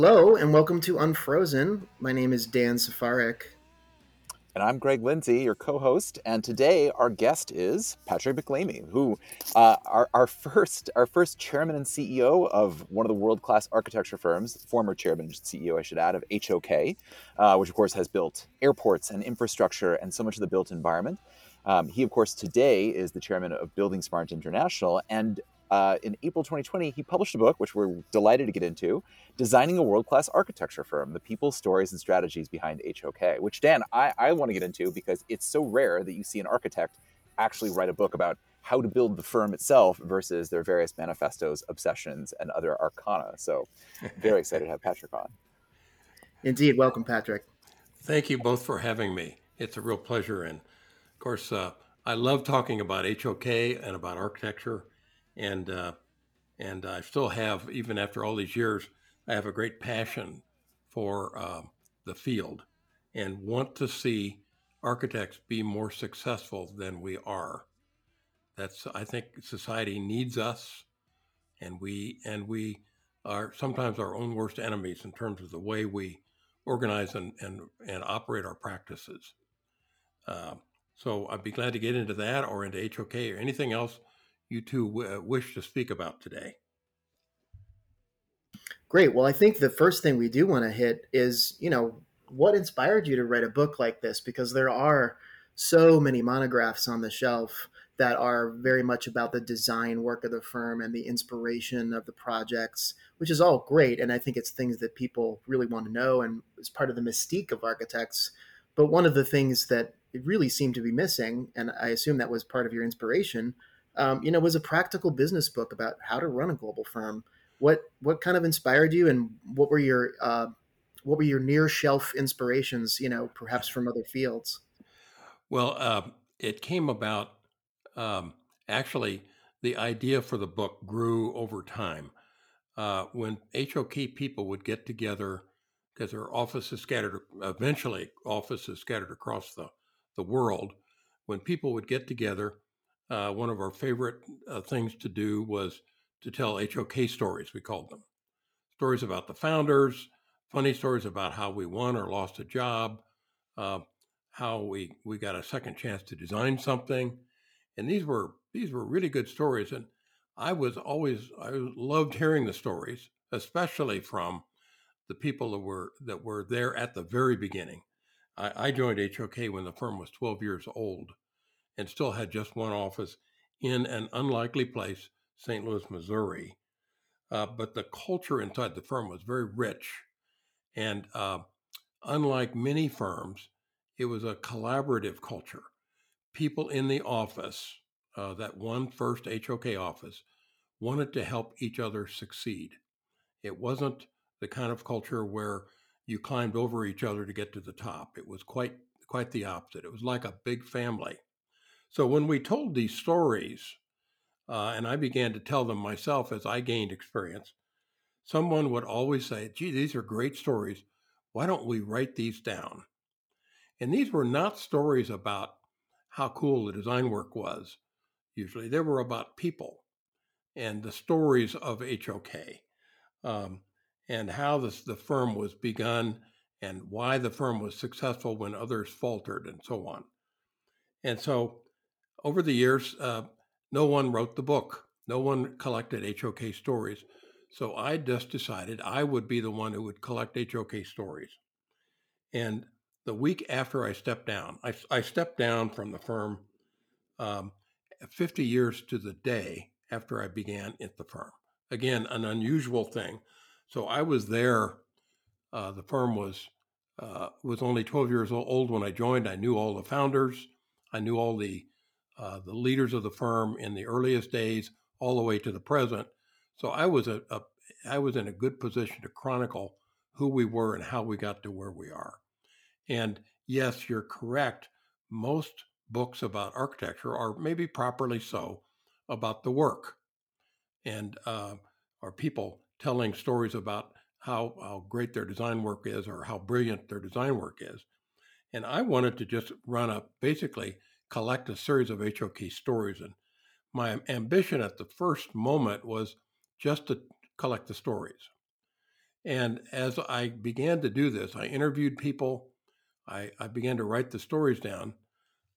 Hello and welcome to Unfrozen. My name is Dan Safarik. And I'm Greg Lindsay, your co-host. And today our guest is Patrick MacLeamy, who uh, our, our first our first chairman and CEO of one of the world-class architecture firms, former chairman and CEO, I should add, of HOK, uh, which of course has built airports and infrastructure and so much of the built environment. Um, he, of course, today is the chairman of Building Smart International, and uh, in April 2020, he published a book, which we're delighted to get into, Designing a World Class Architecture Firm The People, Stories, and Strategies Behind HOK, which, Dan, I, I want to get into because it's so rare that you see an architect actually write a book about how to build the firm itself versus their various manifestos, obsessions, and other arcana. So, very excited to have Patrick on. Indeed. Welcome, Patrick. Thank you both for having me. It's a real pleasure. And of course, uh, I love talking about HOK and about architecture and uh, and I still have, even after all these years, I have a great passion for uh, the field and want to see architects be more successful than we are. That's I think society needs us, and we and we are sometimes our own worst enemies in terms of the way we organize and and, and operate our practices. Uh, so I'd be glad to get into that or into HOK or anything else you two uh, wish to speak about today. Great. Well, I think the first thing we do want to hit is, you know, what inspired you to write a book like this? Because there are so many monographs on the shelf that are very much about the design work of the firm and the inspiration of the projects, which is all great. And I think it's things that people really want to know and is part of the mystique of architects. But one of the things that really seemed to be missing, and I assume that was part of your inspiration, um, you know, was a practical business book about how to run a global firm. What what kind of inspired you, and what were your uh, what were your near shelf inspirations? You know, perhaps from other fields. Well, uh, it came about um, actually. The idea for the book grew over time. Uh, when HOK people would get together, because their offices scattered, eventually offices scattered across the, the world, when people would get together, uh, one of our favorite uh, things to do was to tell HOK stories, we called them. Stories about the founders, funny stories about how we won or lost a job, uh, how we, we got a second chance to design something. And these were these were really good stories. And I was always I loved hearing the stories, especially from the people that were that were there at the very beginning. I, I joined HOK when the firm was 12 years old and still had just one office in an unlikely place, St. Louis, Missouri. Uh, but the culture inside the firm was very rich. And uh, unlike many firms, it was a collaborative culture. People in the office, uh, that one first HOK office, wanted to help each other succeed. It wasn't the kind of culture where you climbed over each other to get to the top. It was quite quite the opposite. It was like a big family. So when we told these stories, uh, and I began to tell them myself as I gained experience, someone would always say, gee, these are great stories. Why don't we write these down? And these were not stories about how cool the design work was, usually. They were about people and the stories of HOK um, and how this, the firm was begun and why the firm was successful when others faltered and so on. And so over the years, uh, no one wrote the book. No one collected HOK stories. So I just decided I would be the one who would collect HOK stories. And the week after I stepped down, I, I stepped down from the firm um, 50 years to the day after I began at the firm. Again, an unusual thing. So I was there. Uh, the firm was uh, was only 12 years old when I joined. I knew all the founders. I knew all the uh, the leaders of the firm in the earliest days all the way to the present. So I was a, a I was in a good position to chronicle who we were and how we got to where we are. And yes, you're correct. Most books about architecture are maybe properly so about the work and uh, are people telling stories about how, how great their design work is or how brilliant their design work is. And I wanted to just run up, basically collect a series of HOK stories. And my ambition at the first moment was just to collect the stories. And as I began to do this, I interviewed people, I, I began to write the stories down.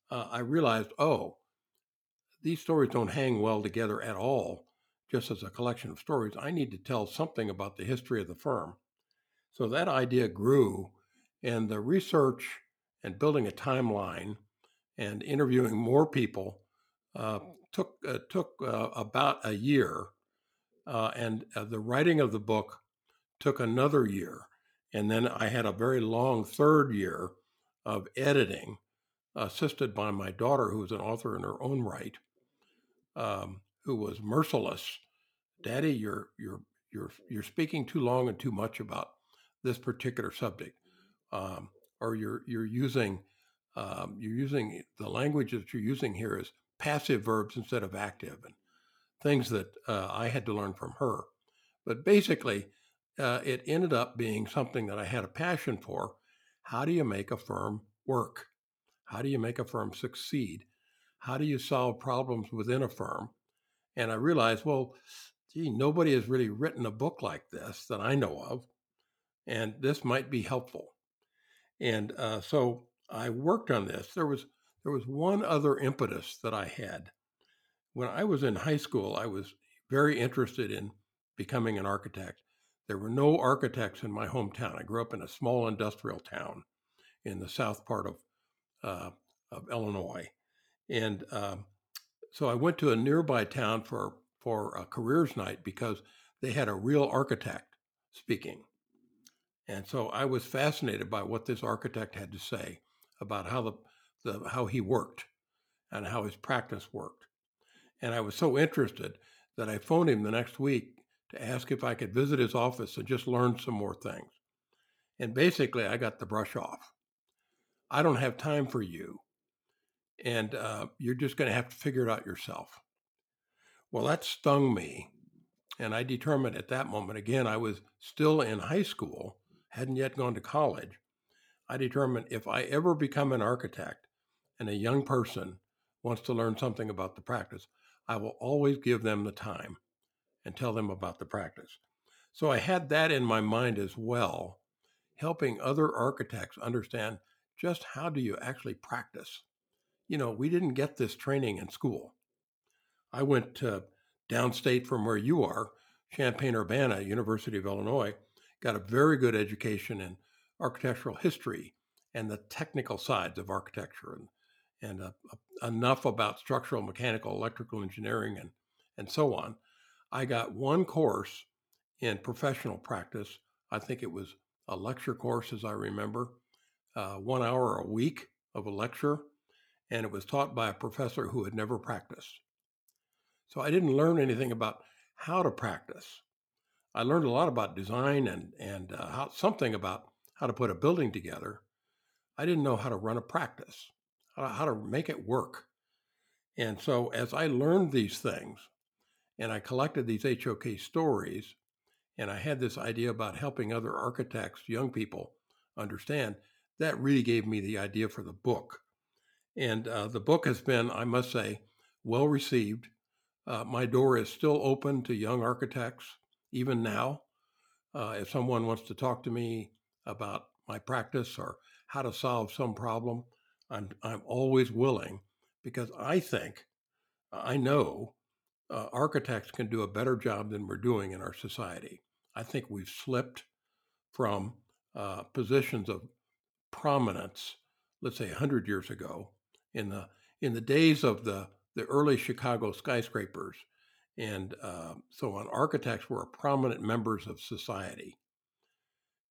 Uh, I realized, oh, these stories don't hang well together at all, just as a collection of stories. I need to tell something about the history of the firm. So that idea grew, and the research and building a timeline and interviewing more people uh, took uh, took uh, about a year, uh, and uh, the writing of the book took another year, and then I had a very long third year of editing, assisted by my daughter, who was an author in her own right, um, who was merciless. Daddy, you're you're you're you're speaking too long and too much about this particular subject, um, or you're you're using um, you're using the language that you're using here is passive verbs instead of active, and things that uh, I had to learn from her. But basically, uh, it ended up being something that I had a passion for. How do you make a firm work? How do you make a firm succeed? How do you solve problems within a firm? And I realized, well, gee, nobody has really written a book like this that I know of, and this might be helpful. And uh, so I worked on this. There was there was one other impetus that I had. When I was in high school, I was very interested in becoming an architect. There were no architects in my hometown. I grew up in a small industrial town in the south part of uh, of Illinois, and um, so I went to a nearby town for for a careers night because they had a real architect speaking, and so I was fascinated by what this architect had to say about how the, the how he worked and how his practice worked. And I was so interested that I phoned him the next week to ask if I could visit his office and just learn some more things. And basically, I got the brush off. I don't have time for you. And uh, you're just going to have to figure it out yourself. Well, that stung me. And I determined at that moment, again, I was still in high school, hadn't yet gone to college. I determined if I ever become an architect and a young person wants to learn something about the practice, I will always give them the time and tell them about the practice. So I had that in my mind as well, helping other architects understand just how do you actually practice. You know, we didn't get this training in school. I went to downstate from where you are, Champaign Urbana, University of Illinois, got a very good education in architectural history and the technical sides of architecture and, and uh, uh, enough about structural, mechanical, electrical engineering, and, and so on. I got one course in professional practice. I think it was a lecture course, as I remember, uh, one hour a week of a lecture, and it was taught by a professor who had never practiced. So I didn't learn anything about how to practice. I learned a lot about design and and uh, how, something about how to put a building together. I didn't know how to run a practice, how to, make it work. And so as I learned these things and I collected these HOK stories, and I had this idea about helping other architects, young people, understand, that really gave me the idea for the book. And uh, the book has been, I must say, well received. Uh, my door is still open to young architects, even now. Uh, if someone wants to talk to me about my practice or how to solve some problem, I'm, I'm always willing because I think, I know uh, architects can do a better job than we're doing in our society. I think we've slipped from uh, positions of prominence, let's say 100 years ago, in the in the days of the the early Chicago skyscrapers, and uh, so on. Architects were prominent members of society,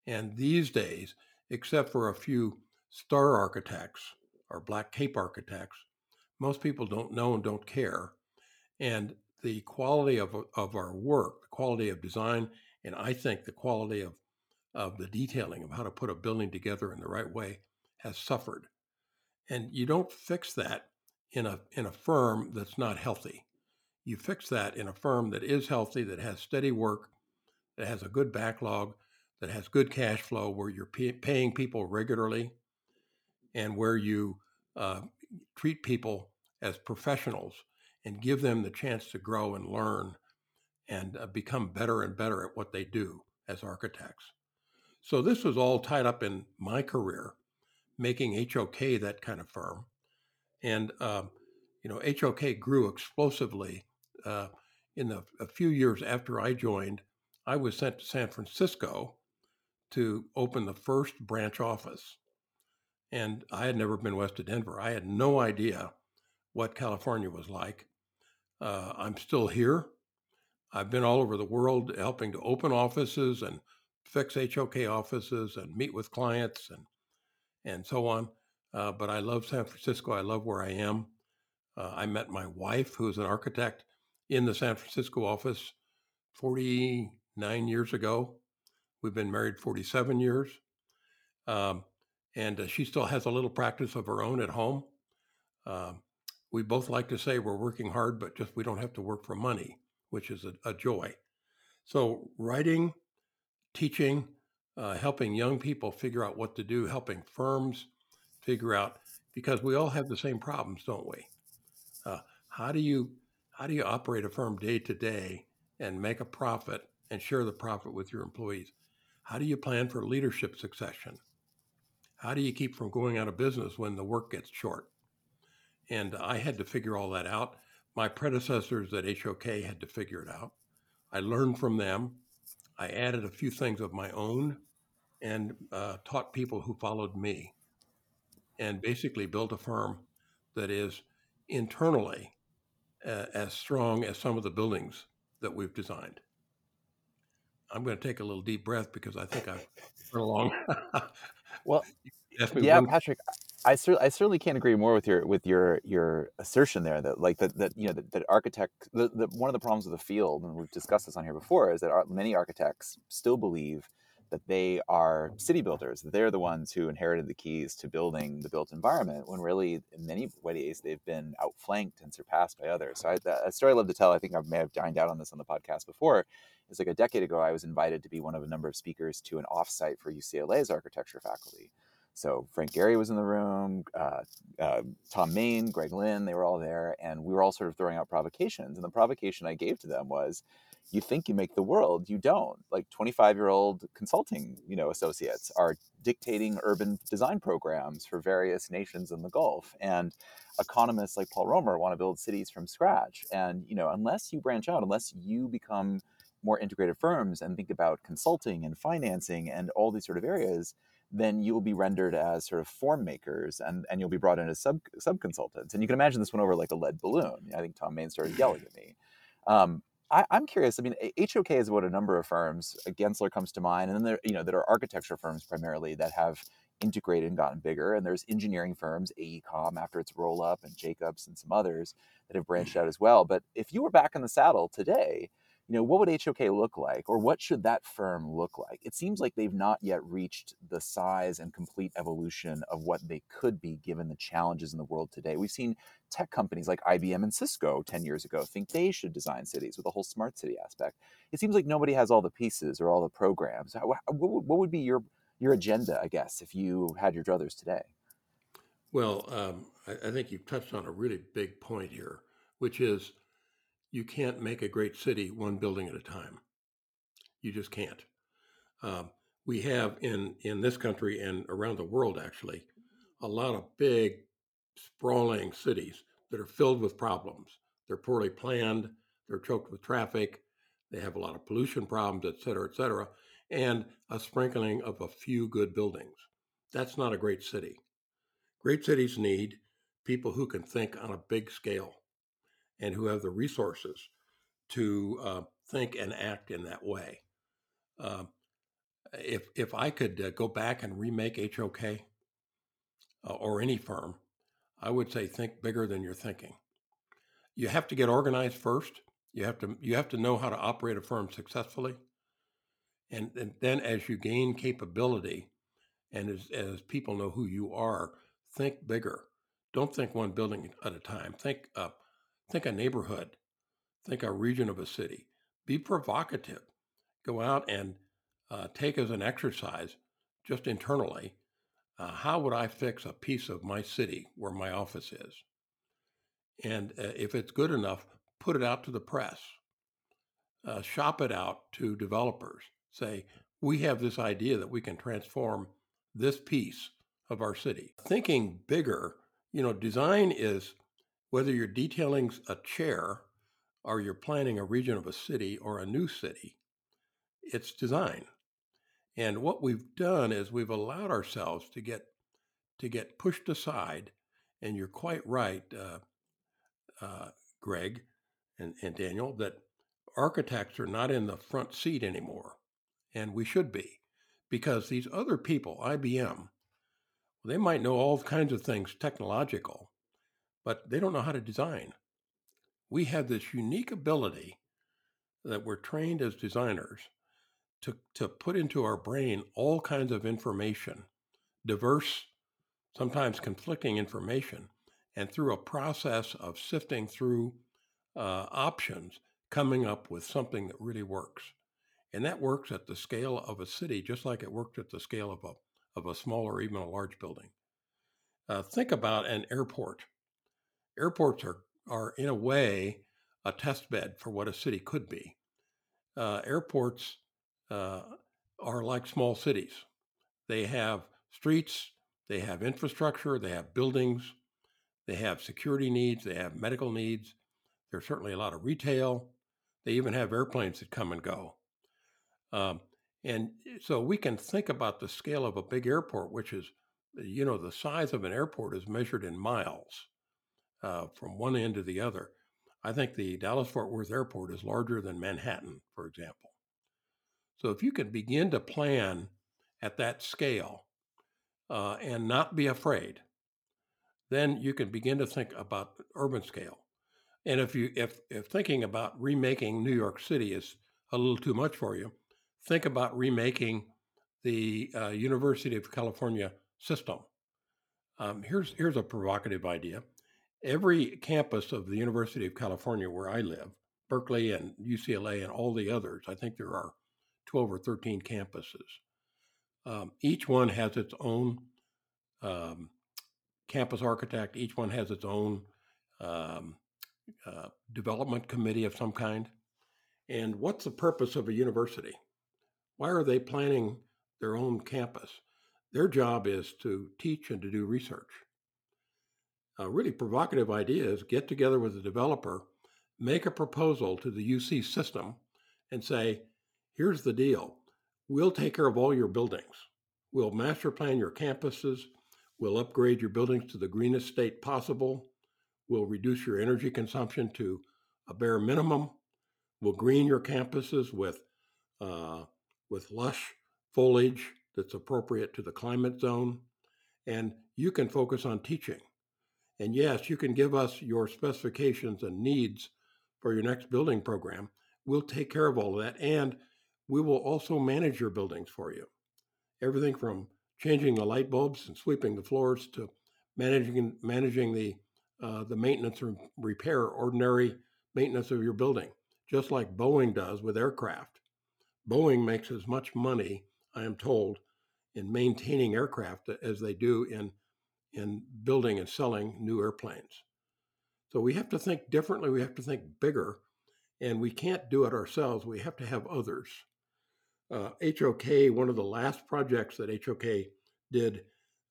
and these days, except for a few star architects or black cape architects, most people don't know and don't care. And the quality of, of our work, the quality of design, and I think the quality of, of the detailing of how to put a building together in the right way has suffered. And you don't fix that in a, in a firm that's not healthy. You fix that in a firm that is healthy, that has steady work, that has a good backlog, that has good cash flow, where you're pay, paying people regularly, and where you uh, treat people as professionals and give them the chance to grow and learn and uh, become better and better at what they do as architects. So this was all tied up in my career, making HOK that kind of firm. And, uh, you know, HOK grew explosively. Uh, in the, a few years after I joined, I was sent to San Francisco to open the first branch office. And I had never been west of Denver. I had no idea what California was like. Uh, I'm still here. I've been all over the world helping to open offices and fix HOK offices and meet with clients and and so on. Uh, but I love San Francisco. I love where I am. Uh, I met my wife, who's an architect, in the San Francisco office 49 years ago. We've been married 47 years. Um, and uh, she still has a little practice of her own at home. Um, we both like to say we're working hard, but just we don't have to work for money, which is a, a joy. So, writing, teaching, uh, helping young people figure out what to do, helping firms figure out because we all have the same problems, don't we? Uh, how do you how do you operate a firm day to day and make a profit and share the profit with your employees? How do you plan for leadership succession? How do you keep from going out of business when the work gets short? And I had to figure all that out. My predecessors at HOK had to figure it out. I learned from them. I added a few things of my own and uh, taught people who followed me and basically built a firm that is internally uh, as strong as some of the buildings that we've designed. I'm going to take a little deep breath because I think I've run along. well, yeah. Patrick, I, cer- I certainly can't agree more with your with your your assertion there that like that that you know that, that architect the, the, one of the problems of the field and we've discussed this on here before is that our, many architects still believe that they are city builders they're the ones who inherited the keys to building the built environment when really in many ways they've been outflanked and surpassed by others so I, a story I love to tell I think I may have dined out on this on the podcast before is like a decade ago I was invited to be one of a number of speakers to an offsite for UCLA's architecture faculty so Frank Gehry was in the room, uh, uh, Thom Mayne, Greg Lynn, they were all there, and we were all sort of throwing out provocations. And the provocation I gave to them was, "You think you make the world, you don't." Like 25-year-old consulting, you know, associates are dictating urban design programs for various nations in the Gulf, and economists like Paul Romer want to build cities from scratch. And you know, unless you branch out, unless you become more integrated firms and think about consulting and financing and all these sort of areas then you will be rendered as sort of form makers and, and you'll be brought in as sub sub consultants. And you can imagine this went over like a lead balloon. I think tom Mayne started yelling at me. Um, I, am curious. I mean, HOK is what a number of firms. Uh, Gensler comes to mind, and then there, you know, there are architecture firms primarily that have integrated and gotten bigger. And there's engineering firms, AECOM after its roll up, and Jacobs and some others that have branched mm-hmm. out as well. But if you were back in the saddle today, you know, what would HOK look like or what should that firm look like? It seems like they've not yet reached the size and complete evolution of what they could be given the challenges in the world today. We've seen tech companies like IBM and Cisco 10 years ago think they should design cities with a whole smart city aspect. It seems like nobody has all the pieces or all the programs. What would be your your agenda, I guess, if you had your druthers today? Well, um, I, I think you've touched on a really big point here, which is you can't make a great city one building at a time. You just can't. Um, we have in in this country and around the world actually a lot of big sprawling cities that are filled with problems. They're poorly planned. They're choked with traffic. They have a lot of pollution problems, et cetera, et cetera, and a sprinkling of a few good buildings. That's not a great city. Great cities need people who can think on a big scale and who have the resources to uh, think and act in that way. Uh, if if I could uh, go back and remake HOK uh, or any firm, I would say think bigger than you're thinking. You have to get organized first. You have to you have to know how to operate a firm successfully, and, and then as you gain capability And as, as people know who you are, think bigger. Don't think one building at a time. Think uh, think a neighborhood. Think a region of a city. Be provocative. Go out and uh, take as an exercise, just internally, uh, how would I fix a piece of my city where my office is? And uh, if it's good enough, put it out to the press. Uh, shop it out to developers. Say, we have this idea that we can transform this piece of our city. Thinking bigger, you know, design is whether you're detailing a chair or you're planning a region of a city or a new city, it's design. And what we've done is we've allowed ourselves to get to get pushed aside. And you're quite right, uh, uh, Greg and, and Daniel, that architects are not in the front seat anymore, and we should be, because these other people, IBM, they might know all kinds of things technological, but they don't know how to design. We have this unique ability that we're trained as designers to, to put into our brain all kinds of information, diverse, sometimes conflicting information, and through a process of sifting through uh, options, coming up with something that really works. And that works at the scale of a city, just like it worked at the scale of a, of a small or even a large building. Uh, think about an airport. Airports are, are, in a way, a test bed for what a city could be. Uh, airports uh, are like small cities. They have streets, they have infrastructure, they have buildings, they have security needs, they have medical needs. There's certainly a lot of retail. They even have airplanes that come and go. Um, and so we can think about the scale of a big airport, which is, you know, the size of an airport is measured in miles uh, from one end to the other. I think the Dallas Fort Worth Airport is larger than Manhattan, for example. So if you can begin to plan at that scale uh, and not be afraid, then you can begin to think about urban scale. And if you if if thinking about remaking New York City is a little too much for you, think about remaking the uh, University of California system. Um, here's here's a provocative idea. Every campus of the University of California where I live, Berkeley and UCLA and all the others, I think there are 12 or 13 campuses. Um, each one has its own um, campus architect, each one has its own um, uh, development committee of some kind. And what's the purpose of a university? Why are they planning their own campus? Their job is to teach and to do research. A really provocative idea is get together with the developer, make a proposal to the UC system, and say, Here's the deal we'll take care of all your buildings. We'll master plan your campuses. We'll upgrade your buildings to the greenest state possible. We'll reduce your energy consumption to a bare minimum. We'll green your campuses with, uh, with lush foliage that's appropriate to the climate zone. And you can focus on teaching. And yes, you can give us your specifications and needs for your next building program. We'll take care of all of that. And we will also manage your buildings for you. Everything from changing the light bulbs and sweeping the floors to managing managing the uh, the maintenance and repair, ordinary maintenance of your building, just like Boeing does with aircraft. Boeing makes as much money, I am told, in maintaining aircraft as they do in in building and selling new airplanes. So we have to think differently. We have to think bigger, and we can't do it ourselves. We have to have others uh, HOK, one of the last projects that HOK did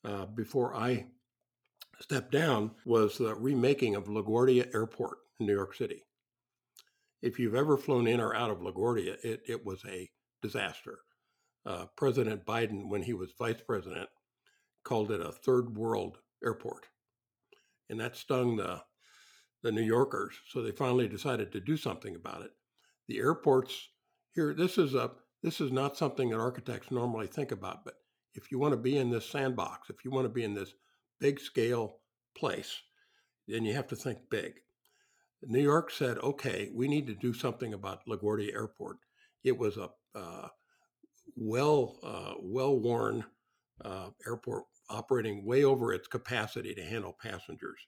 uh, before I stepped down was the remaking of LaGuardia Airport in New York City. If you've ever flown in or out of LaGuardia, it, it was a disaster. Uh, president Biden, when he was vice president, called it a third world airport. And that stung the, the New Yorkers. So they finally decided to do something about it. The airports here, this is a this is not something that architects normally think about, but if you want to be in this sandbox, if you want to be in this big scale place, then you have to think big. New York said, okay, we need to do something about LaGuardia Airport. It was a uh, well uh, well worn uh, airport operating way over its capacity to handle passengers.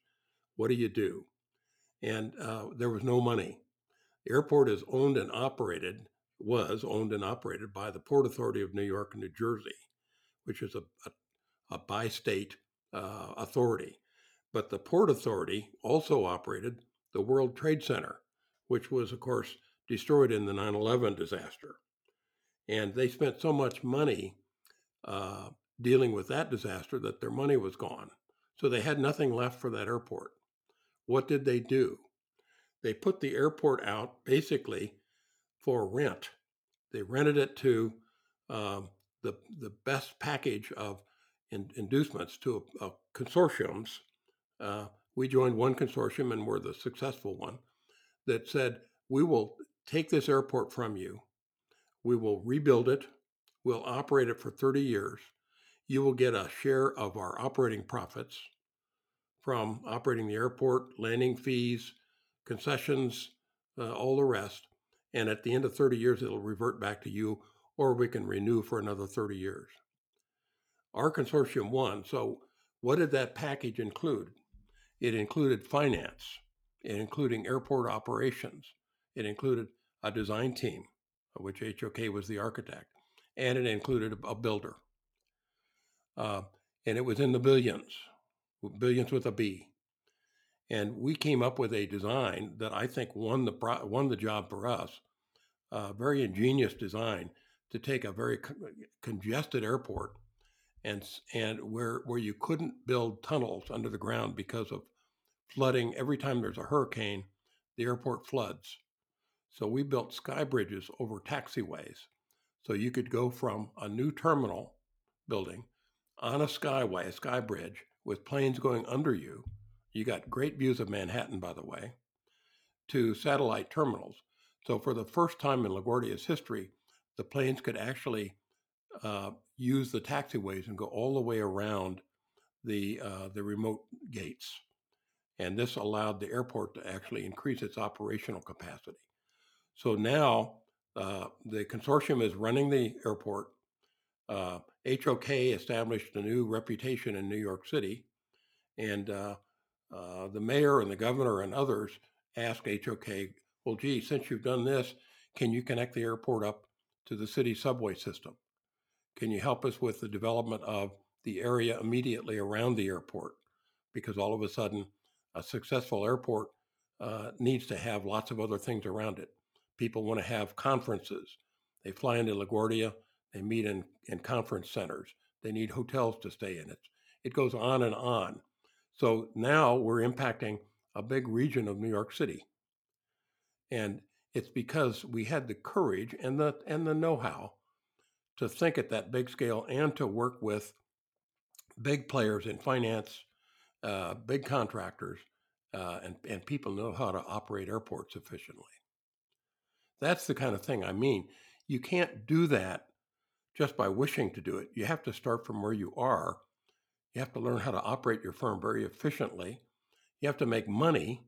What do you do? And uh, there was no money. The airport is owned and operated, was owned and operated by the Port Authority of New York and New Jersey, which is a, a, a bi state uh, authority. But the Port Authority also operated the World Trade Center, which was, of course, destroyed in the 9 11 disaster. And they spent so much money uh, dealing with that disaster that their money was gone. So they had nothing left for that airport. What did they do? They put the airport out basically for rent. They rented it to um, the, the best package of in, inducements to a, a consortiums. Uh, we joined one consortium and we're the successful one that said, we will take this airport from you. We will rebuild it. We'll operate it for 30 years. You will get a share of our operating profits from operating the airport, landing fees, concessions, uh, all the rest. And at the end of 30 years, it'll revert back to you, or we can renew for another 30 years. Our consortium won. So, what did that package include? It included finance, it included airport operations, it included a design team, of which HOK was the architect, and it included a builder. Uh, and it was in the billions, billions with a B. And we came up with a design that I think won the won the job for us. A very ingenious design to take a very congested airport and and where where you couldn't build tunnels under the ground because of flooding. Every time there's a hurricane, the airport floods. So we built sky bridges over taxiways. So you could go from a new terminal building on a skyway, a sky bridge, with planes going under you. You got great views of Manhattan, by the way, to satellite terminals. So for the first time in LaGuardia's history, the planes could actually uh, use the taxiways and go all the way around the uh, the remote gates. And this allowed the airport to actually increase its operational capacity. So now uh, the consortium is running the airport. Uh, HOK established a new reputation in New York City, and uh, uh, the mayor and the governor and others asked HOK, "Well, gee, since you've done this, can you connect the airport up to the city subway system? Can you help us with the development of the area immediately around the airport? Because all of a sudden, a successful airport uh, needs to have lots of other things around it people want to have conferences. They fly into LaGuardia, they meet in, in conference centers, they need hotels to stay in. It, it goes on and on. So now we're impacting a big region of New York City. And it's because we had the courage and the and the know-how to think at that big scale and to work with big players in finance, uh, big contractors, uh, and, and people know how to operate airports efficiently. That's the kind of thing I mean. You can't do that just by wishing to do it. You have to start from where you are. You have to learn how to operate your firm very efficiently. You have to make money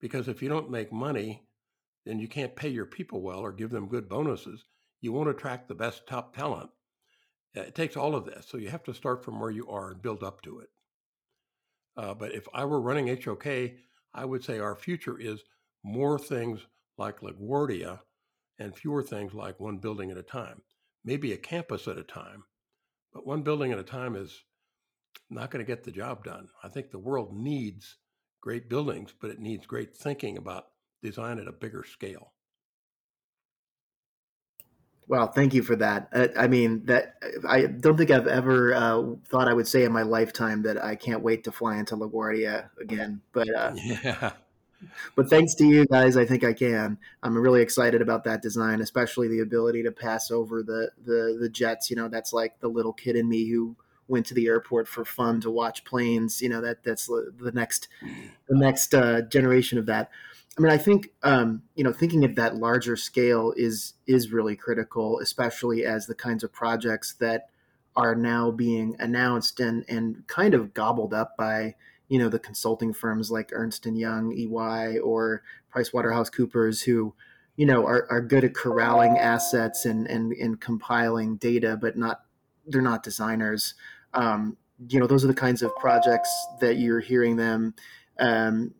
because if you don't make money, then you can't pay your people well or give them good bonuses. You won't attract the best top talent. Uh, it takes all of this. So you have to start from where you are and build up to it. Uh, but if I were running HOK, I would say our future is more things like LaGuardia and fewer things like one building at a time. Maybe a campus at a time, but one building at a time is not going to get the job done. I think the world needs great buildings, but it needs great thinking about design at a bigger scale. Well, thank you for that. Uh, I mean, that I don't think I've ever uh, thought I would say in my lifetime that I can't wait to fly into LaGuardia again. But uh, yeah, but thanks to you guys, I think I can. I'm really excited about that design, especially the ability to pass over the the the jets. You know, that's like the little kid in me who went to the airport for fun to watch planes. You know, that that's the next the next uh, generation of that. I mean, I think um, you know thinking of that larger scale is is really critical, especially as the kinds of projects that are now being announced and and kind of gobbled up by you know the consulting firms like Ernst and Young, EY, or PricewaterhouseCoopers, who you know are, are good at corralling assets and, and and compiling data, but not they're not designers. Um, you know, those are the kinds of projects that you're hearing them, um,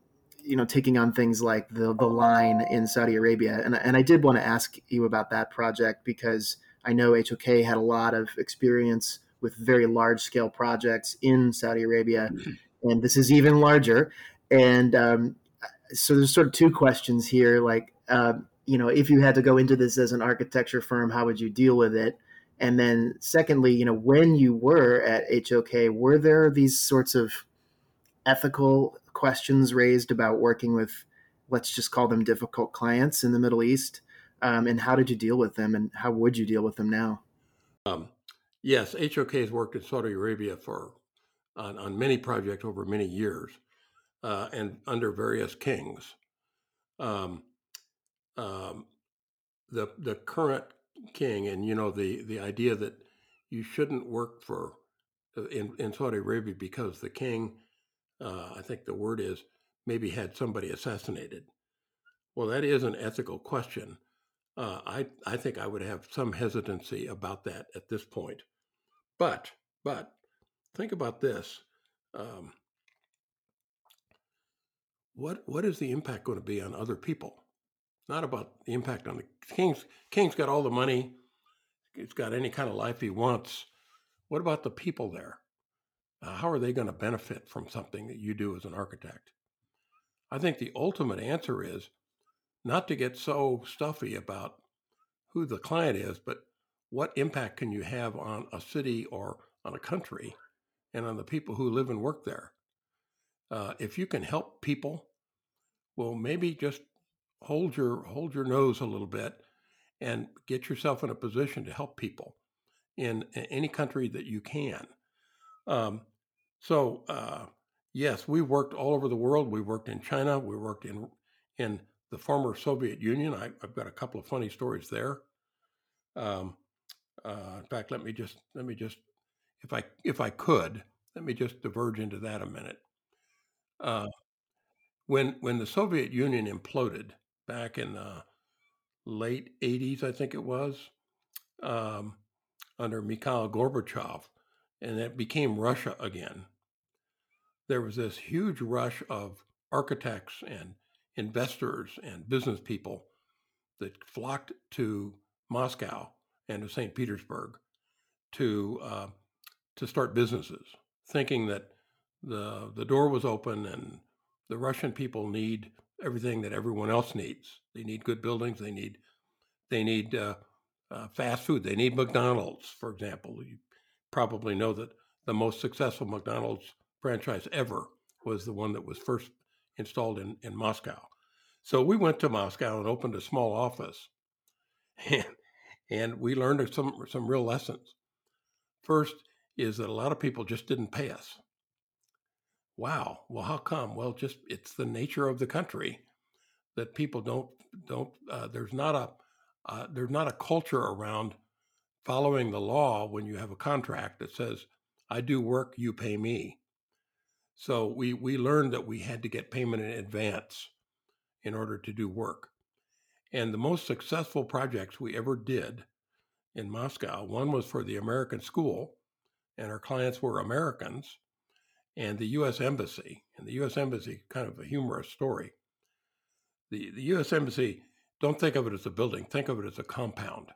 you know, taking on things like the the line in Saudi Arabia. And and I did want to ask you about that project because I know HOK had a lot of experience with very large scale projects in Saudi Arabia, mm-hmm. And this is even larger. And um, so there's sort of two questions here, like. Uh, you know, if you had to go into this as an architecture firm, how would you deal with it? And then, secondly, you know, when you were at HOK, were there these sorts of ethical questions raised about working with, let's just call them difficult clients in the Middle East? Um, and how did you deal with them, and how would you deal with them now? Um, yes, HOK has worked in Saudi Arabia for on, on many projects over many years, uh, and under various kings. Um, um, the the current king, and you know the the idea that you shouldn't work for uh, in in Saudi Arabia because the king, uh, I think the word is maybe had somebody assassinated. Well, that is an ethical question. Uh, I I think I would have some hesitancy about that at this point, but but think about this. Um, what what is the impact going to be on other people? not about the impact on the king's king's got all the money he's got any kind of life he wants what about the people there uh, how are they going to benefit from something that you do as an architect i think the ultimate answer is not to get so stuffy about who the client is but what impact can you have on a city or on a country and on the people who live and work there uh, if you can help people well maybe just hold your hold your nose a little bit and get yourself in a position to help people in, any country that you can. Um, so uh, yes, we've worked all over the world. We worked in China. We worked in in the former Soviet Union. I, have got a couple of funny stories there. Um, uh, in fact, let me just let me just if I if I could let me just diverge into that a minute. Uh, when when the Soviet Union imploded, back in the late 80s, I think it was, um, under Mikhail Gorbachev, and it became Russia again. There was this huge rush of architects and investors and business people that flocked to Moscow and to St. Petersburg to uh, to start businesses, thinking that the the door was open and the Russian people need everything that everyone else needs. They need good buildings. They need they need uh, uh, fast food. They need McDonald's, for example. You probably know that the most successful McDonald's franchise ever was the one that was first installed in, in Moscow. So we went to Moscow and opened a small office, and and we learned some some real lessons. First is that a lot of people just didn't pay us. Wow. Well, how come? Well, just it's the nature of the country that people don't don't. Uh, there's not a uh, there's not a culture around following the law when you have a contract that says I do work, you pay me. So we we learned that we had to get payment in advance in order to do work. And the most successful projects we ever did in Moscow, one was for the American school, and our clients were Americans and the U.S. Embassy. And the U.S. Embassy, kind of a humorous story. The, the U.S. Embassy, don't think of it as a building, think of it as a compound.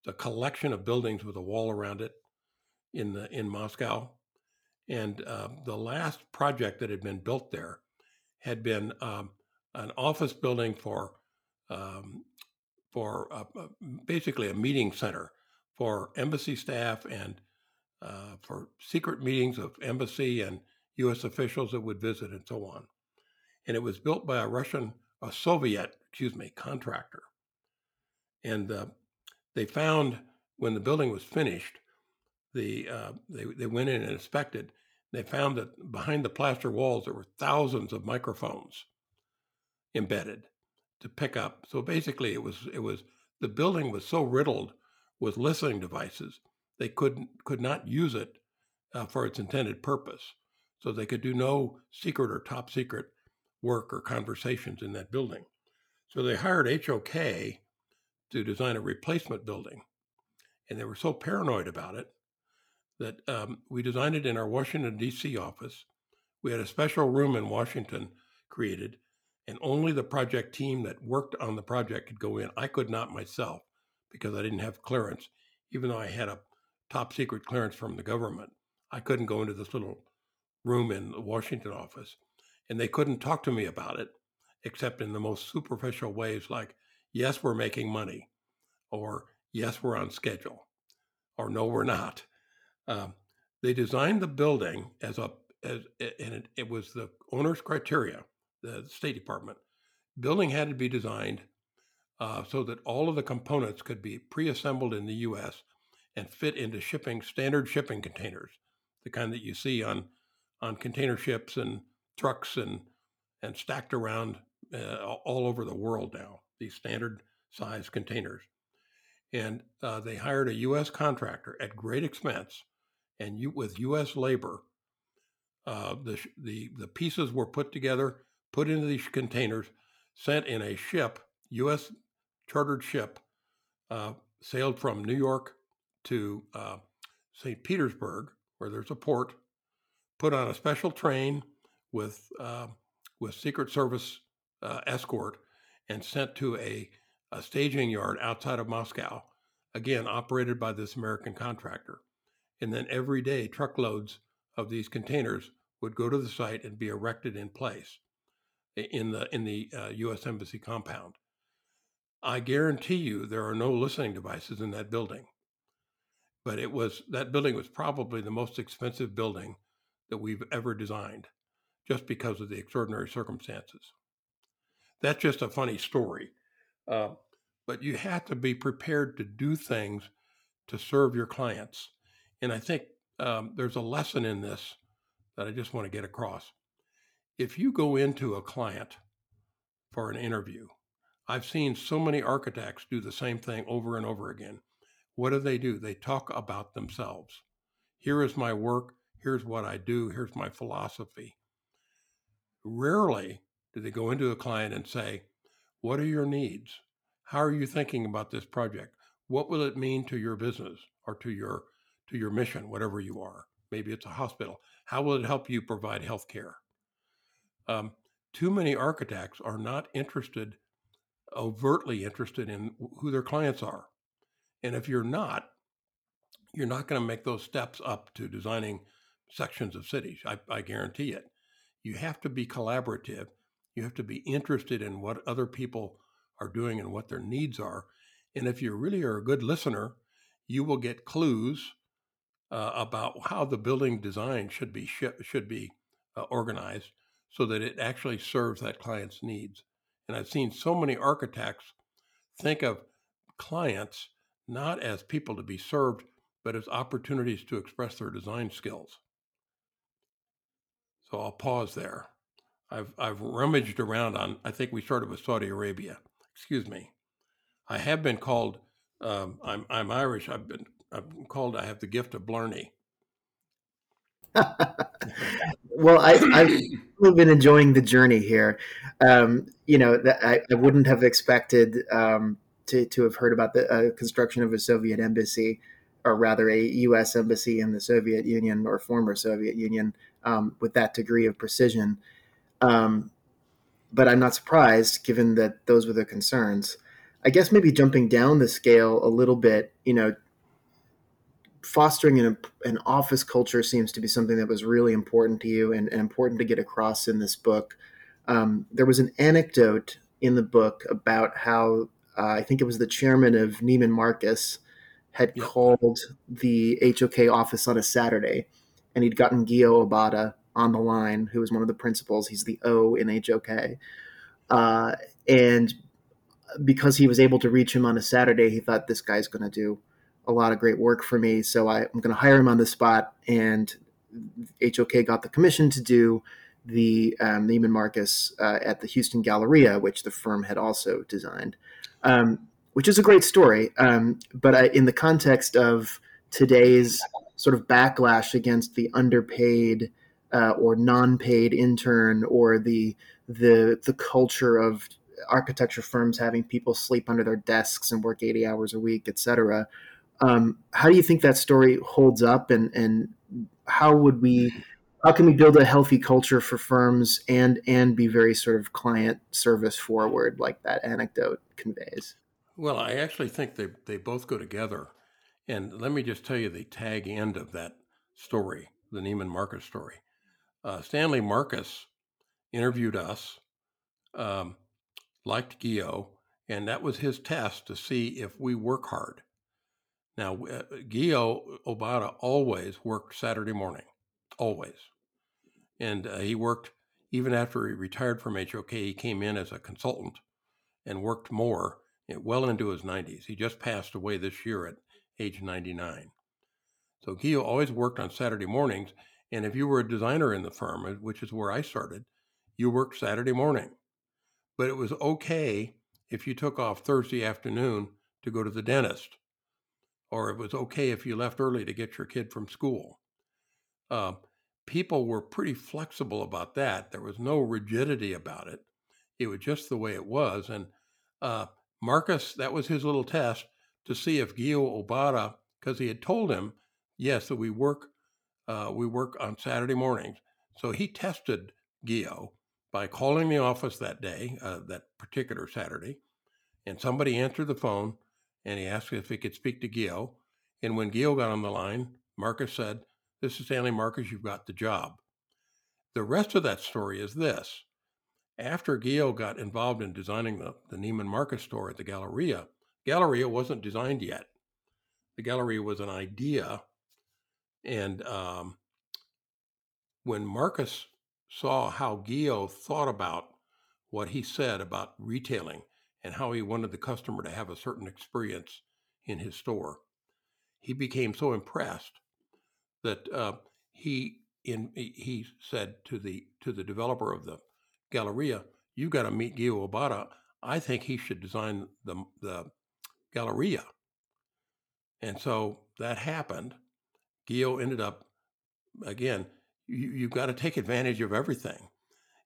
It's a collection of buildings with a wall around it in, the, in Moscow. And uh, the last project that had been built there had been um, an office building for um, for uh, uh basically a meeting center for embassy staff and uh, for secret meetings of embassy and U.S. officials that would visit and so on. And it was built by a Russian, a Soviet, excuse me, contractor. And uh, they found when the building was finished, the uh, they they went in and inspected. They found that behind the plaster walls there were thousands of microphones embedded to pick up. So basically, it was it was the building was so riddled with listening devices they couldn't could not use it uh, for its intended purpose. So they could do no secret or top secret work or conversations in that building. So they hired HOK to design a replacement building. And they were so paranoid about it that um, we designed it in our Washington, D.C. office. We had a special room in Washington created, and only the project team that worked on the project could go in. I could not myself because I didn't have clearance, even though I had a top secret clearance from the government. I couldn't go into this little room in the Washington office, and they couldn't talk to me about it except in the most superficial ways like, yes, we're making money, or yes, we're on schedule, or no, we're not. Um, they designed the building as a as and it, it was the owner's criteria, the State Department. Building had to be designed uh, so that all of the components could be pre-assembled in the U.S. and fit into shipping standard shipping containers, the kind that you see on on container ships and trucks and and stacked around uh, all over the world now. These standard size containers, and uh, they hired a U.S. contractor at great expense and you, with U.S. labor, uh, the, the, the pieces were put together, put into these containers, sent in a ship, U.S. chartered ship, uh, sailed from New York to uh, St. Petersburg, where there's a port, put on a special train with uh, with Secret Service uh, escort, and sent to a, a staging yard outside of Moscow, again operated by this American contractor and then every day truckloads of these containers would go to the site and be erected in place in the in the uh, U.S. Embassy compound. I guarantee you there are no listening devices in that building. But it was that building was probably the most expensive building that we've ever designed, just because of the extraordinary circumstances. That's just a funny story, uh, but you have to be prepared to do things to serve your clients and I think um, there's a lesson in this that I just want to get across. If you go into a client for an interview, I've seen so many architects do the same thing over and over again. What do they do? They talk about themselves. Here is my work. Here's what I do. Here's my philosophy. Rarely do they go into a client and say, What are your needs? How are you thinking about this project? What will it mean to your business or to your to your mission, whatever you are. Maybe it's a hospital. How will it help you provide health care? Um, too many architects are not interested, overtly interested in who their clients are. And if you're not, you're not going to make those steps up to designing sections of cities. I, I guarantee it. You have to be collaborative. You have to be interested in what other people are doing and what their needs are. And if you really are a good listener, you will get clues uh, about how the building design should be sh- should be uh, organized so that it actually serves that client's needs. And I've seen so many architects think of clients not as people to be served, but as opportunities to express their design skills. So I'll pause there. I've I've rummaged around on. I think we started with Saudi Arabia. Excuse me. I have been called. Um, I'm I'm Irish. I've been I'm called. I have the gift of Blarney. well, I, I've been enjoying the journey here. Um, you know, I, I, wouldn't have expected um, to, to have heard about the uh, construction of a Soviet embassy, or rather a U.S. embassy in the Soviet Union or former Soviet Union um, with that degree of precision. Um, but I'm not surprised, given that those were the concerns. I guess maybe jumping down the scale a little bit, you know, fostering an, an office culture seems to be something that was really important to you and, and important to get across in this book. Um, there was an anecdote in the book about how uh, I think it was the chairman of Neiman Marcus had yep. called the HOK office on a Saturday, and he'd gotten Gyo Obata on the line, who was one of the principals. He's the O in HOK, uh, and because he was able to reach him on a Saturday, he thought this guy's going to do a lot of great work for me. So I, am going to hire him on the spot. And HOK got the commission to do the um, Neiman Marcus uh, at the Houston Galleria, which the firm had also designed, um, which is a great story. Um, but I, in the context of today's sort of backlash against the underpaid uh, or non-paid intern or the the the culture of architecture firms having people sleep under their desks and work 80 hours a week, et cetera Um, how do you think that story holds up, and and how would we how can we build a healthy culture for firms and and be very sort of client service forward like that anecdote conveys? Well, I actually think they they both go together. And let me just tell you the tag end of that story, the Neiman Marcus story. Uh, Stanley Marcus interviewed us, um, liked Gyo, and that was his test to see if we work hard. Now, uh, Gyo Obata always worked Saturday morning, always. And uh, he worked, even after he retired from HOK, he came in as a consultant and worked more eh, well into his 90s. He just passed away this year at age 99. So Gyo always worked on Saturday mornings. And if you were a designer in the firm, uh, which is where I started, you worked Saturday morning. But it was okay if you took off Thursday afternoon to go to the dentist, or it was okay if you left early to get your kid from school. Uh, people were pretty flexible about that. There was no rigidity about it. It was just the way it was. And uh, Marcus, that was his little test to see if Gyo Obata, because he had told him, yes, that we work, uh, we work on Saturday mornings. So he tested Gyo by calling the office that day, uh, that particular Saturday, and somebody answered the phone and he asked if he could speak to Gyo. And when Gio got on the line, Marcus said, This is Stanley Marcus, you've got the job. The rest of that story is this. After Gyo got involved in designing the, the Neiman Marcus store at the Galleria, Galleria wasn't designed yet. The Galleria was an idea. And um, when Marcus saw how Gyo thought about what he said about retailing and how he wanted the customer to have a certain experience in his store. He became so impressed that uh, he in he said to the to the developer of the Galleria, "You've got to meet Gyo Obata. I think he should design the the Galleria." And so that happened. Gyo ended up again you, you've got to take advantage of everything.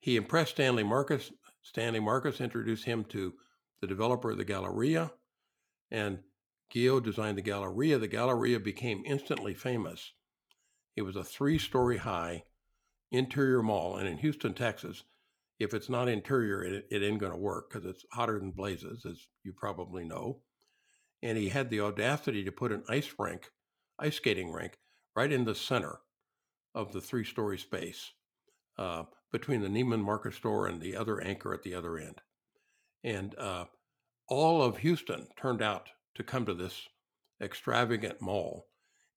He impressed Stanley Marcus. Stanley Marcus introduced him to the developer of the Galleria, and Gyo designed the Galleria. The Galleria became instantly famous. It was a three story high interior mall. And in Houston, Texas, if it's not interior, it, it ain't going to work because it's hotter than blazes, as you probably know. And he had the audacity to put an ice rink, ice skating rink, right in the center of the three story space uh, between the Neiman Marcus store and the other anchor at the other end. And uh, all of Houston turned out to come to this extravagant mall.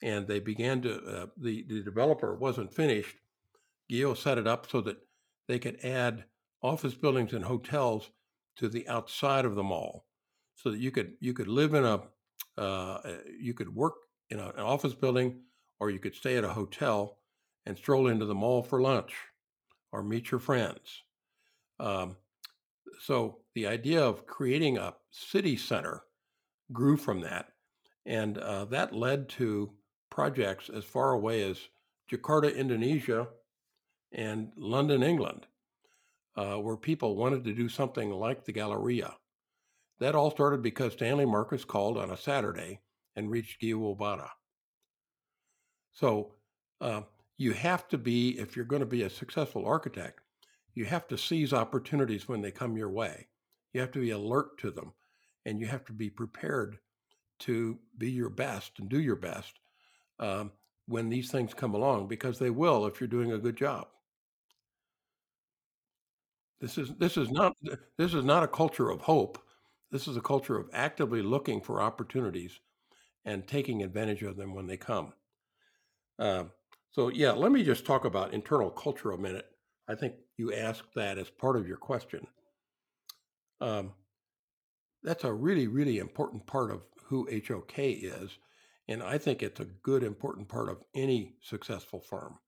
And they began to, uh, the, the developer wasn't finished. Gio set it up so that they could add office buildings and hotels to the outside of the mall so that you could you could live in a uh, you could work in a, an office building or you could stay at a hotel and stroll into the mall for lunch or meet your friends. Um, so the idea of creating a city center grew from that. And uh, that led to projects as far away as Jakarta, Indonesia, and London, England, uh, where people wanted to do something like the Galleria. That all started because Stanley Marcus called on a Saturday and reached Gyo So uh, you have to be, if you're going to be a successful architect, you have to seize opportunities when they come your way. You have to be alert to them and you have to be prepared to be your best and do your best um, when these things come along because they will if you're doing a good job. This is this is not this is not a culture of hope. This is a culture of actively looking for opportunities and taking advantage of them when they come. Uh, so, yeah, let me just talk about internal culture a minute. I think you asked that as part of your question. Um, that's a really, really important part of who HOK is. And I think it's a good, important part of any successful firm.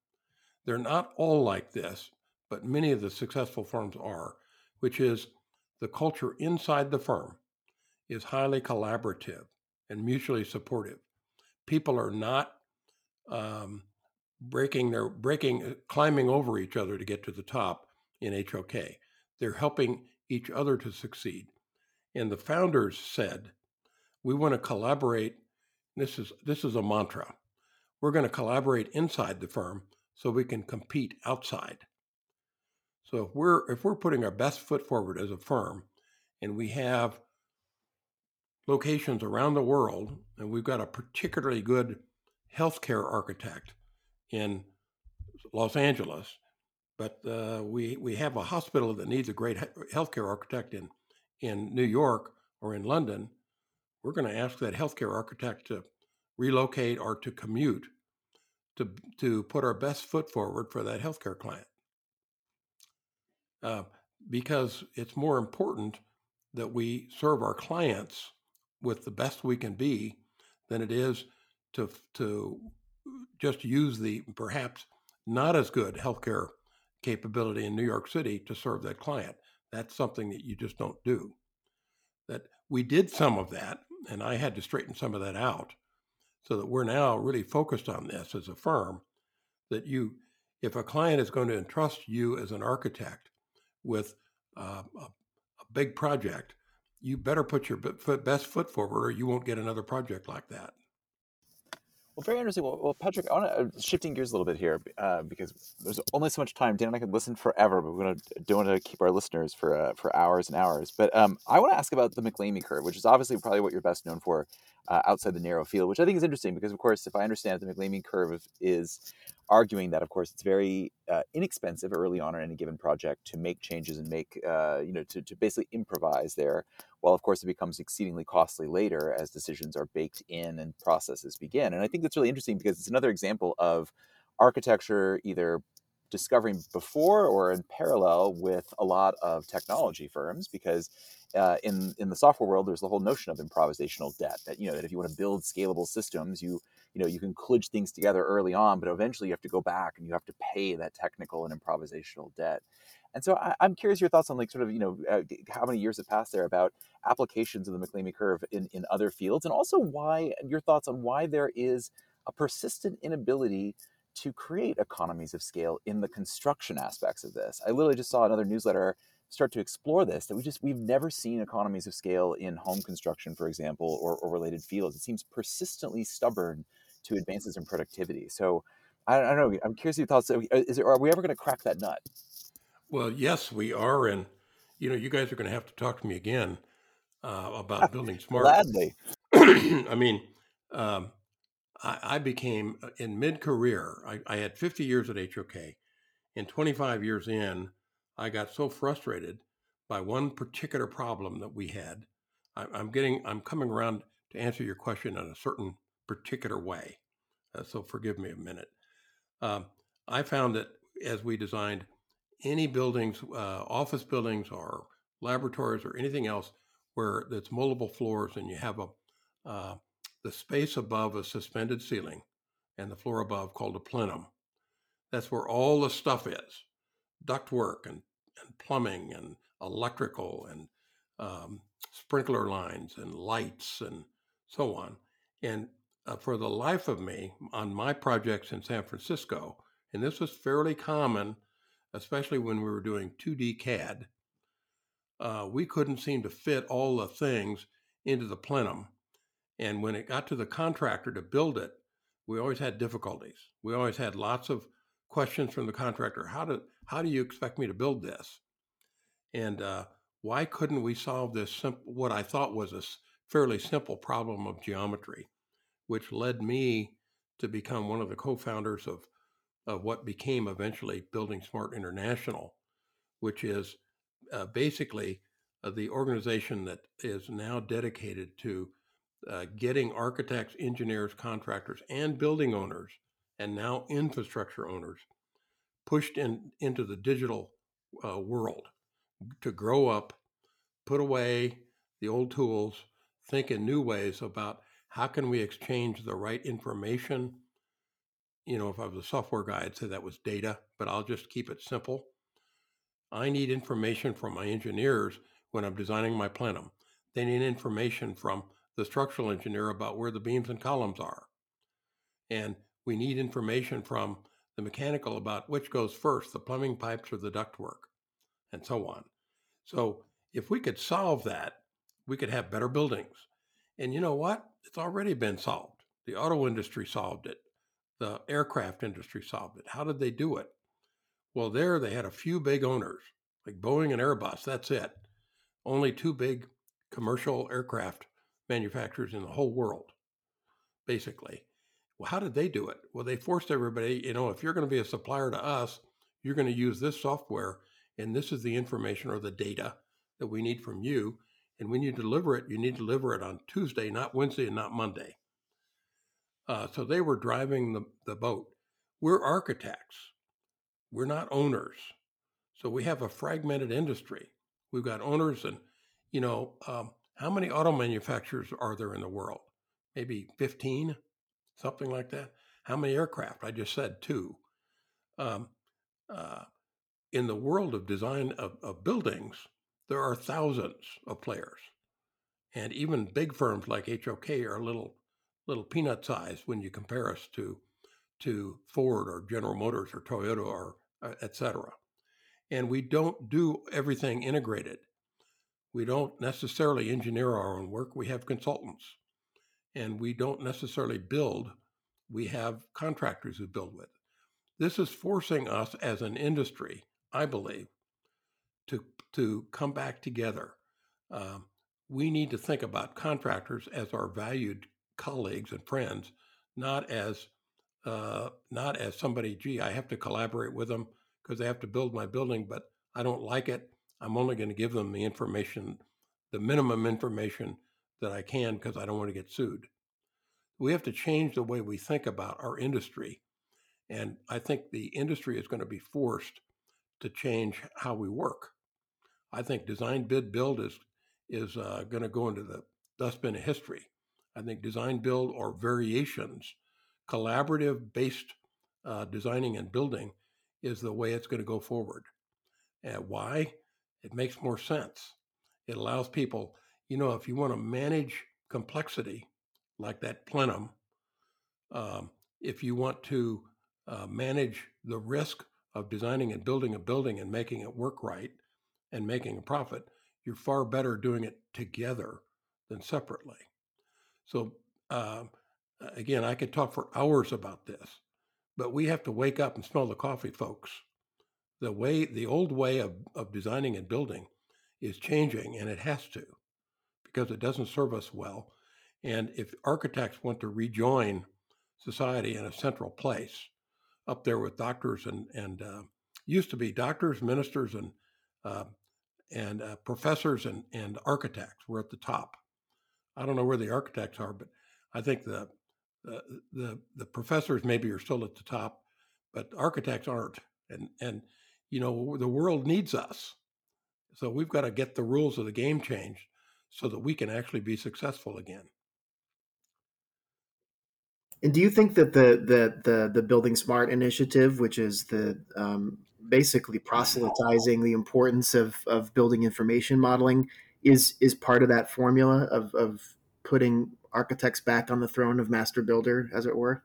They're not all like this, but many of the successful firms are, which is the culture inside the firm is highly collaborative and mutually supportive. People are not um, breaking their breaking uh, climbing over each other to get to the top in HOK. They're helping each other to succeed. And the founders said, we want to collaborate this is this is a mantra. We're going to collaborate inside the firm so we can compete outside. So if we're if we're putting our best foot forward as a firm and we have locations around the world and we've got a particularly good healthcare architect in Los Angeles, but uh, we we have a hospital that needs a great healthcare architect in in New York or in London, we're going to ask that healthcare architect to relocate or to commute to to put our best foot forward for that healthcare client. Uh, because it's more important that we serve our clients with the best we can be than it is to to just use the perhaps not as good healthcare capability in New York City to serve that client. That's something that you just don't do. That we did some of that, and I had to straighten some of that out so that we're now really focused on this as a firm that you if a client is going to entrust you as an architect with uh, a, a, big project you better put your best foot forward or you won't get another project like that very interesting. Well, well Patrick, I want to uh, shifting gears a little bit here uh, because there's only so much time. Dan and I could listen forever, but we're gonna don't want to keep our listeners for uh, for hours and hours. But um, I want to ask about the MacLeamy curve, which is obviously probably what you're best known for uh, outside the narrow field, which I think is interesting because, of course, if I understand it, the MacLeamy curve is arguing that, of course, it's very uh, inexpensive early on in any given project to make changes and make, uh, you know, to, to basically improvise there. While, of course, it becomes exceedingly costly later as decisions are baked in and processes begin. And I think that's really interesting because it's another example of architecture either discovering before or in parallel with a lot of technology firms because uh, in in the software world there's the whole notion of improvisational debt that you know that if you want to build scalable systems you you know you can kludge things together early on but eventually you have to go back and you have to pay that technical and improvisational debt and so I, am curious your thoughts on like sort of you know uh, how many years have passed there about applications of the MacLeamy curve in, in other fields and also why your thoughts on why there is a persistent inability to create economies of scale in the construction aspects of this. I literally just saw another newsletter start to explore this that we just we've never seen economies of scale in home construction, for example, or, or related fields. It seems persistently stubborn to advances in productivity. So I, I don't know. I'm curious your thoughts. Is it, are we ever going to crack that nut? Well, yes, we are, and you know, you guys are going to have to talk to me again uh, about building smart. Gladly. I mean, um, I, I became uh, in mid career. I, I, had 50 years at HOK. And 25 years in, I got so frustrated by one particular problem that we had. I, am getting, I'm coming around to answer your question in a certain particular way. Uh, so forgive me a minute. Um, I found that as we designed any buildings, uh, office buildings or laboratories or anything else where it's multiple floors and you have a uh, the space above a suspended ceiling and the floor above called a plenum. That's where all the stuff is ductwork and, and plumbing and electrical and um, sprinkler lines and lights and so on. And uh, for the life of me, on my projects in San Francisco, and this was fairly common, especially when we were doing 2D CAD, uh, we couldn't seem to fit all the things into the plenum and when it got to the contractor to build it, we always had difficulties. We always had lots of questions from the contractor. How do how do you expect me to build this? And uh, why couldn't we solve this simple, what I thought was a fairly simple problem of geometry, which led me to become one of the co-founders of of what became eventually Building Smart International, which is uh, basically uh, the organization that is now dedicated to uh, getting architects, engineers, contractors, and building owners, and now infrastructure owners, pushed in into the digital uh, world to grow up, put away the old tools, think in new ways about how can we exchange the right information. You know, if I was a software guy, I'd say that was data, but I'll just keep it simple. I need information from my engineers when I'm designing my plenum. They need information from the structural engineer about where the beams and columns are. And we need information from the mechanical about which goes first, the plumbing pipes or the ductwork, and so on. So if we could solve that, we could have better buildings. And you know what? It's already been solved. The auto industry solved it. The aircraft industry solved it. How did they do it? Well, there they had a few big owners, like Boeing and Airbus. That's it. Only two big commercial aircraft manufacturers in the whole world, basically. Well, how did they do it? Well, they forced everybody, you know, if you're going to be a supplier to us, you're going to use this software, and this is the information or the data that we need from you. And when you deliver it, you need to deliver it on Tuesday, not Wednesday and not Monday. Uh, so they were driving the, the boat. We're architects, we're not owners. So we have a fragmented industry. We've got owners, and, you know, um, how many auto manufacturers are there in the world? Maybe 15? something like that. How many aircraft? I just said two. Um, uh, in the world of design of, of, buildings, there are thousands of players, and even big firms like HOK are little little peanut sized when you compare us to to Ford or General Motors or Toyota or uh, etc. And we don't do everything integrated. We don't necessarily engineer our own work. We have consultants and we don't necessarily build. We have contractors who build with. This is forcing us as an industry, I believe, to to come back together. Um, we need to think about contractors as our valued colleagues and friends, not as uh, not as somebody. Gee, I have to collaborate with them because they have to build my building, but I don't like it. I'm only going to give them the information, the minimum information that I can because I don't want to get sued. We have to change the way we think about our industry. And I think the industry is going to be forced to change how we work. I think design bid build is is uh, going to go into the dustbin of history. I think design build or variations, collaborative based uh, designing and building is the way it's going to go forward. And why? It makes more sense. It allows people you know, if you want to manage complexity like that plenum, um, if you want to uh, manage the risk of designing and building a building and making it work right and making a profit, you're far better doing it together than separately. So, uh, again, I could talk for hours about this, but we have to wake up and smell the coffee, folks. The way, the old way of, of designing and building is changing, and it has to because it doesn't serve us well. And if architects want to rejoin society in a central place, up there with doctors and and uh, used to be doctors, ministers, and uh, and uh, professors and and architects were at the top. I don't know where the architects are, but I think the the the, the professors maybe are still at the top, but architects aren't. And and you know the world needs us, so we've got to get the rules of the game changed so that we can actually be successful again. And do you think that the the the, the Building Smart initiative, which is the um, basically proselytizing the importance of of building information modeling, is is part of that formula of of putting architects back on the throne of master builder, as it were?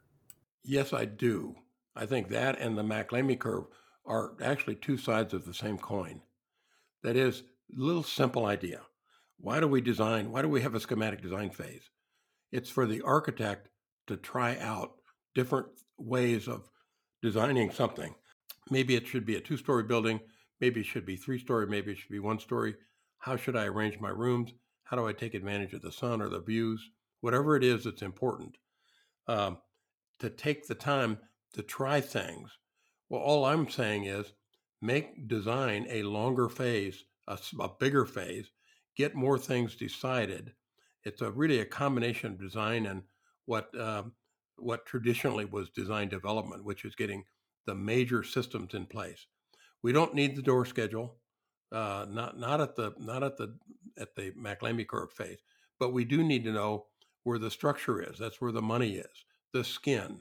Yes, I do. I think that and the MacLeamy curve are actually two sides of the same coin. That is, a little simple idea. Why do we design? Why do we have a schematic design phase? It's for the architect to try out different ways of designing something. Maybe it should be a two story building. Maybe it should be three story. Maybe it should be one story. How should I arrange my rooms? How do I take advantage of the sun or the views? Whatever it is that's important. Um, to take the time to try things. Well, all I'm saying is make design a longer phase, a, a bigger phase, get more things decided. It's a really a combination of design and what um, what traditionally was design development, which is getting the major systems in place. We don't need the door schedule, uh, not not at the not at the at the MacLeamy curve phase, but we do need to know where the structure is. That's where the money is, the skin,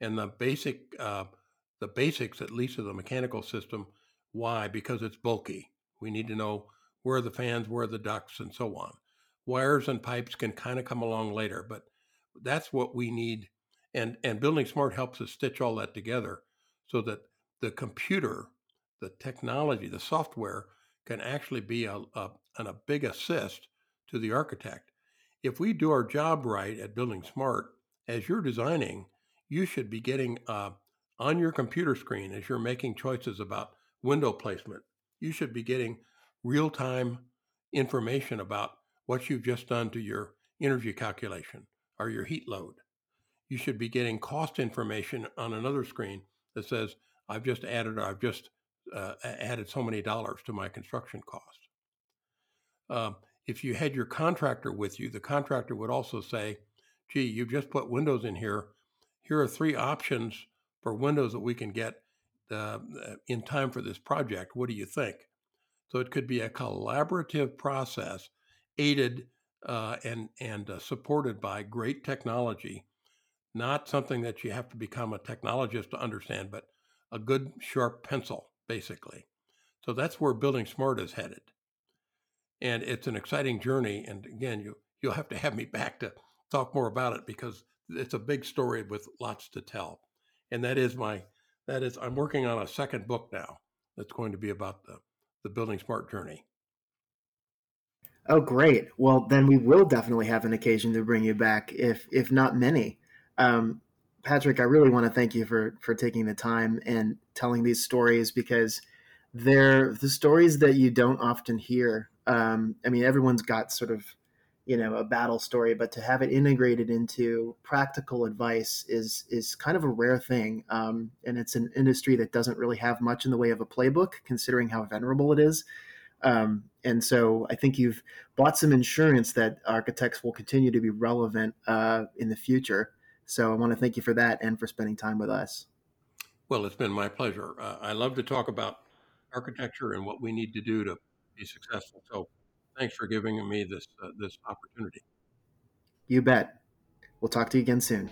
and the basic uh, the basics at least of the mechanical system. Why? Because it's bulky. We need to know where the fans, where the ducts, and so on. Wires and pipes can kind of come along later, but that's what we need. And and Building Smart helps us stitch all that together so that the computer, the technology, the software can actually be a, a, a big assist to the architect. If we do our job right at Building Smart as you're designing, you should be getting uh, on your computer screen as you're making choices about window placement. You should be getting real time information about what you've just done to your energy calculation or your heat load. You should be getting cost information on another screen that says, I've just added, I've just uh, added so many dollars to my construction cost. Uh, if you had your contractor with you, the contractor would also say, gee, you've just put windows in here. Here are three options for windows that we can get uh, in time for this project. What do you think? So it could be a collaborative process, aided uh, and and uh, supported by great technology. Not something that you have to become a technologist to understand, but a good sharp pencil, basically. So that's where building smart is headed, and it's an exciting journey. And again, you you'll have to have me back to talk more about it because it's a big story with lots to tell. And that is my that is I'm working on a second book now that's going to be about the the building smart journey. Oh, great! Well, then we will definitely have an occasion to bring you back, if if not many. Um, Patrick, I really want to thank you for for taking the time and telling these stories because they're the stories that you don't often hear. Um, I mean, everyone's got sort of you know a battle story but to have it integrated into practical advice is is kind of a rare thing. Um, and it's an industry that doesn't really have much in the way of a playbook considering how venerable it is. Um, and so i think you've bought some insurance that architects will continue to be relevant uh, in the future so i want to thank you for that and for spending time with us well it's been my pleasure uh, i love to talk about architecture and what we need to do to be successful so Thanks for giving me this uh, this opportunity. You bet. We'll talk to you again soon.